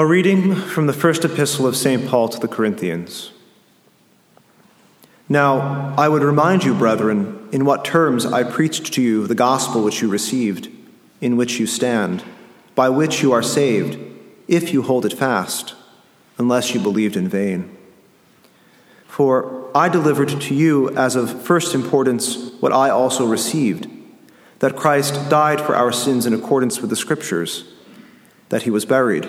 A reading from the first epistle of St. Paul to the Corinthians. Now, I would remind you, brethren, in what terms I preached to you the gospel which you received, in which you stand, by which you are saved, if you hold it fast, unless you believed in vain. For I delivered to you as of first importance what I also received that Christ died for our sins in accordance with the Scriptures, that he was buried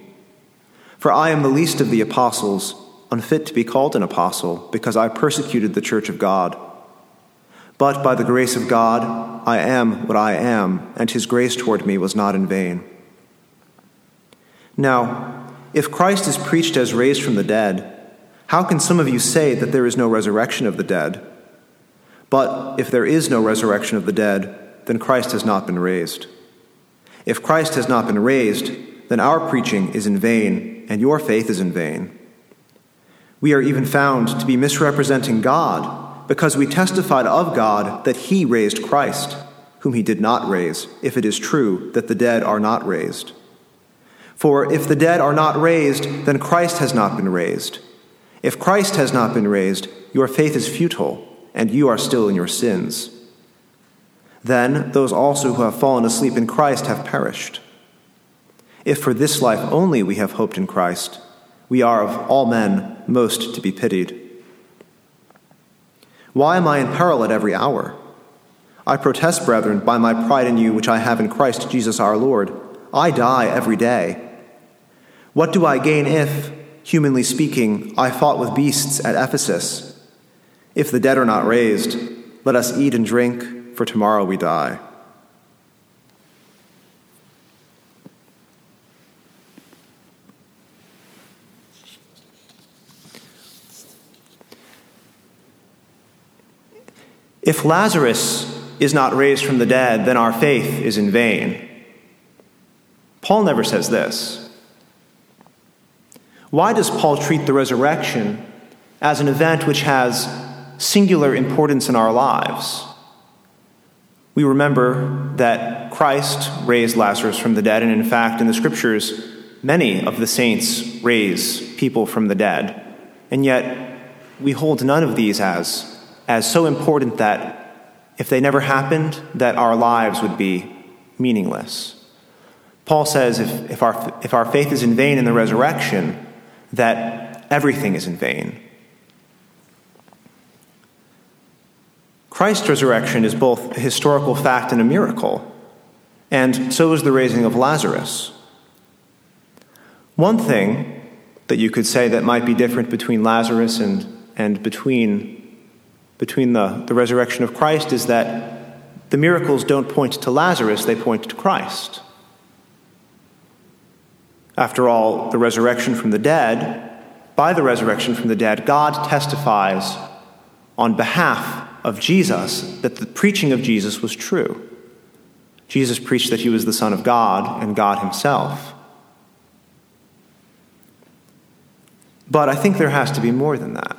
For I am the least of the apostles, unfit to be called an apostle, because I persecuted the church of God. But by the grace of God, I am what I am, and his grace toward me was not in vain. Now, if Christ is preached as raised from the dead, how can some of you say that there is no resurrection of the dead? But if there is no resurrection of the dead, then Christ has not been raised. If Christ has not been raised, then our preaching is in vain and your faith is in vain. We are even found to be misrepresenting God because we testified of God that He raised Christ, whom He did not raise, if it is true that the dead are not raised. For if the dead are not raised, then Christ has not been raised. If Christ has not been raised, your faith is futile, and you are still in your sins. Then those also who have fallen asleep in Christ have perished. If for this life only we have hoped in Christ, we are of all men most to be pitied. Why am I in peril at every hour? I protest, brethren, by my pride in you which I have in Christ Jesus our Lord, I die every day. What do I gain if, humanly speaking, I fought with beasts at Ephesus? If the dead are not raised, let us eat and drink, for tomorrow we die. If Lazarus is not raised from the dead, then our faith is in vain. Paul never says this. Why does Paul treat the resurrection as an event which has singular importance in our lives? We remember that Christ raised Lazarus from the dead, and in fact, in the scriptures, many of the saints raise people from the dead. And yet, we hold none of these as as so important that if they never happened, that our lives would be meaningless. Paul says if, if, our, if our faith is in vain in the resurrection, that everything is in vain. Christ's resurrection is both a historical fact and a miracle, and so is the raising of Lazarus. One thing that you could say that might be different between Lazarus and, and between between the, the resurrection of Christ is that the miracles don't point to Lazarus, they point to Christ. After all, the resurrection from the dead, by the resurrection from the dead, God testifies on behalf of Jesus that the preaching of Jesus was true. Jesus preached that he was the Son of God and God himself. But I think there has to be more than that.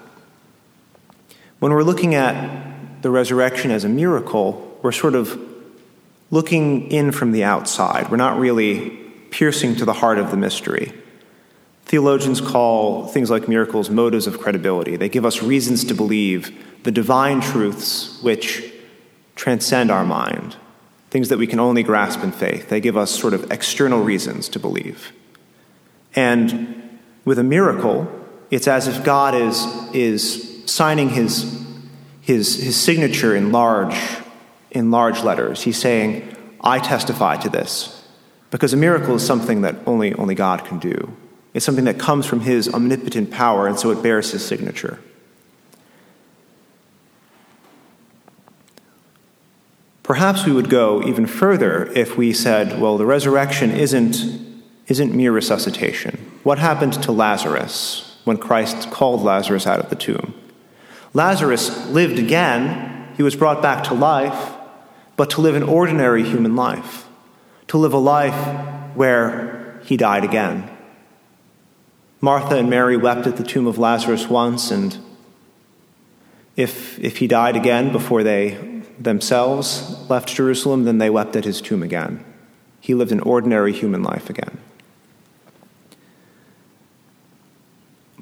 When we're looking at the resurrection as a miracle, we're sort of looking in from the outside. We're not really piercing to the heart of the mystery. Theologians call things like miracles motives of credibility. They give us reasons to believe the divine truths which transcend our mind, things that we can only grasp in faith. They give us sort of external reasons to believe. And with a miracle, it's as if God is, is signing his, his, his signature in large, in large letters. He's saying, I testify to this. Because a miracle is something that only, only God can do. It's something that comes from his omnipotent power, and so it bears his signature. Perhaps we would go even further if we said, well, the resurrection isn't, isn't mere resuscitation. What happened to Lazarus? when Christ called Lazarus out of the tomb. Lazarus lived again, he was brought back to life, but to live an ordinary human life, to live a life where he died again. Martha and Mary wept at the tomb of Lazarus once, and if, if he died again before they themselves left Jerusalem, then they wept at his tomb again. He lived an ordinary human life again.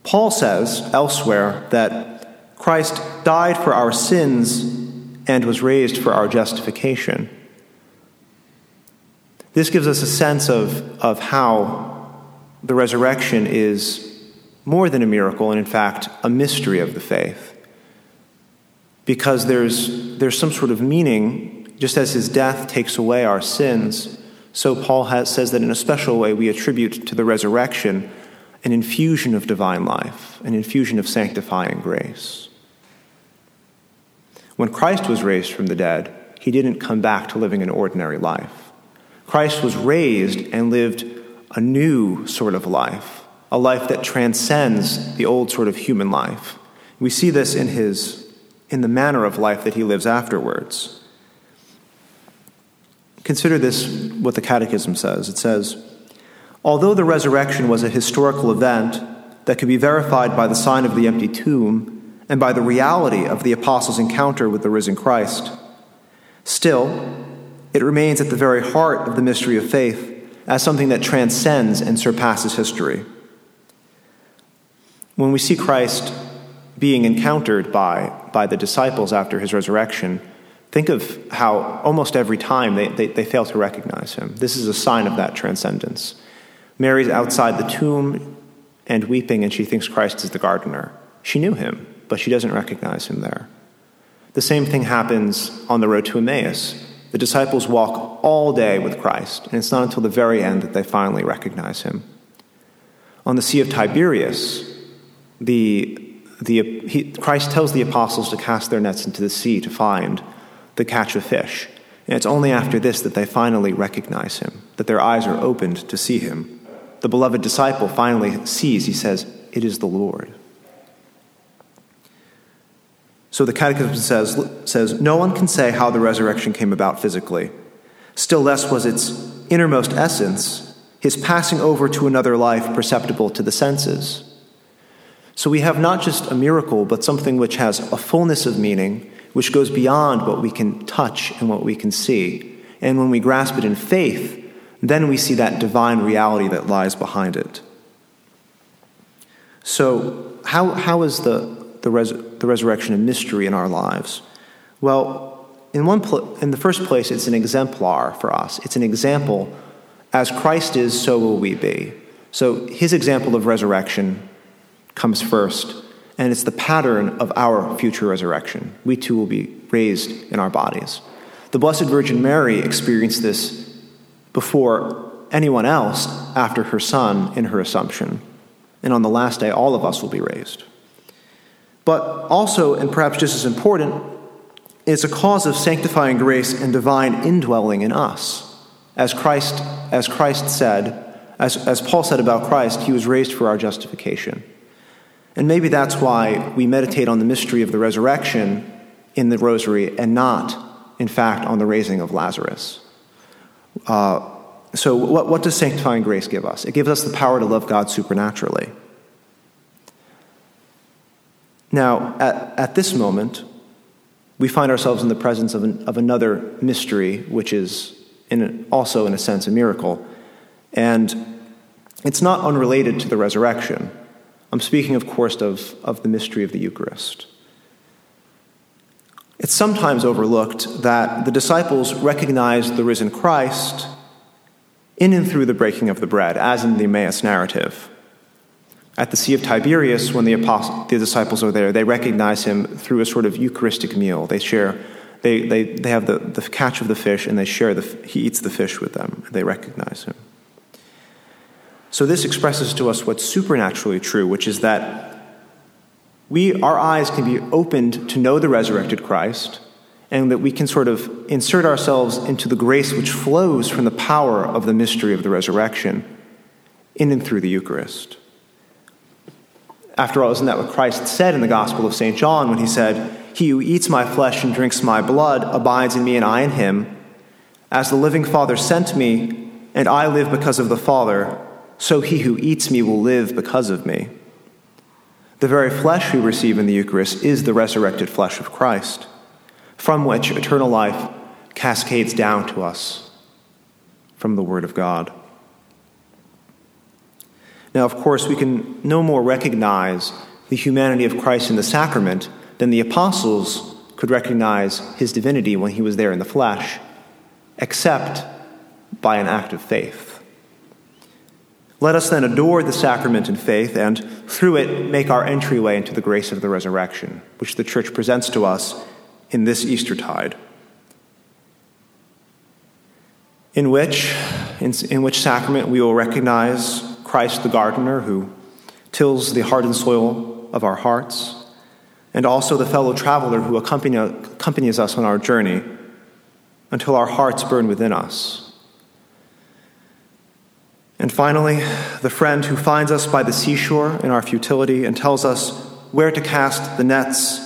Paul says elsewhere that Christ died for our sins and was raised for our justification. This gives us a sense of, of how the resurrection is more than a miracle and, in fact, a mystery of the faith. Because there's, there's some sort of meaning, just as his death takes away our sins, so Paul has, says that in a special way we attribute to the resurrection an infusion of divine life, an infusion of sanctifying grace. When Christ was raised from the dead, he didn't come back to living an ordinary life. Christ was raised and lived a new sort of life, a life that transcends the old sort of human life. We see this in his in the manner of life that he lives afterwards. Consider this what the catechism says. It says, Although the resurrection was a historical event that could be verified by the sign of the empty tomb and by the reality of the apostles' encounter with the risen Christ, still, it remains at the very heart of the mystery of faith as something that transcends and surpasses history. When we see Christ being encountered by, by the disciples after his resurrection, think of how almost every time they, they, they fail to recognize him. This is a sign of that transcendence. Mary's outside the tomb and weeping, and she thinks Christ is the gardener. She knew him, but she doesn't recognize him there. The same thing happens on the road to Emmaus. The disciples walk all day with Christ, and it's not until the very end that they finally recognize him. On the Sea of Tiberias, the, the, he, Christ tells the apostles to cast their nets into the sea to find the catch of fish. And it's only after this that they finally recognize him, that their eyes are opened to see him the beloved disciple finally sees, he says, It is the Lord. So the Catechism says, says, No one can say how the resurrection came about physically. Still less was its innermost essence, his passing over to another life perceptible to the senses. So we have not just a miracle, but something which has a fullness of meaning, which goes beyond what we can touch and what we can see. And when we grasp it in faith, then we see that divine reality that lies behind it. So, how, how is the, the, res, the resurrection a mystery in our lives? Well, in, one pl- in the first place, it's an exemplar for us. It's an example. As Christ is, so will we be. So, his example of resurrection comes first, and it's the pattern of our future resurrection. We too will be raised in our bodies. The Blessed Virgin Mary experienced this before anyone else after her son in her Assumption. And on the last day, all of us will be raised. But also, and perhaps just as important, it's a cause of sanctifying grace and divine indwelling in us. As Christ, as Christ said, as, as Paul said about Christ, he was raised for our justification. And maybe that's why we meditate on the mystery of the resurrection in the rosary and not, in fact, on the raising of Lazarus. Uh, so, what, what does sanctifying grace give us? It gives us the power to love God supernaturally. Now, at, at this moment, we find ourselves in the presence of, an, of another mystery, which is in also, in a sense, a miracle. And it's not unrelated to the resurrection. I'm speaking, of course, of, of the mystery of the Eucharist. It's sometimes overlooked that the disciples recognized the risen Christ in and through the breaking of the bread, as in the Emmaus narrative. At the Sea of Tiberias, when the, apostle, the disciples are there, they recognize him through a sort of Eucharistic meal. They share, they, they, they have the, the catch of the fish and they share the, he eats the fish with them. They recognize him. So this expresses to us what's supernaturally true, which is that we, our eyes can be opened to know the resurrected Christ, and that we can sort of insert ourselves into the grace which flows from the power of the mystery of the resurrection in and through the Eucharist. After all, isn't that what Christ said in the Gospel of St. John when he said, He who eats my flesh and drinks my blood abides in me and I in him? As the living Father sent me, and I live because of the Father, so he who eats me will live because of me. The very flesh we receive in the Eucharist is the resurrected flesh of Christ, from which eternal life cascades down to us from the Word of God. Now, of course, we can no more recognize the humanity of Christ in the sacrament than the apostles could recognize his divinity when he was there in the flesh, except by an act of faith. Let us then adore the sacrament in faith and, through it, make our entryway into the grace of the resurrection, which the Church presents to us in this Eastertide. In which, in, in which sacrament we will recognize Christ the gardener who tills the hardened soil of our hearts, and also the fellow traveler who accompany, accompanies us on our journey until our hearts burn within us. And finally, the friend who finds us by the seashore in our futility and tells us where to cast the nets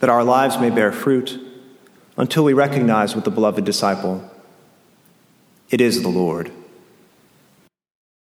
that our lives may bear fruit until we recognize with the beloved disciple, it is the Lord.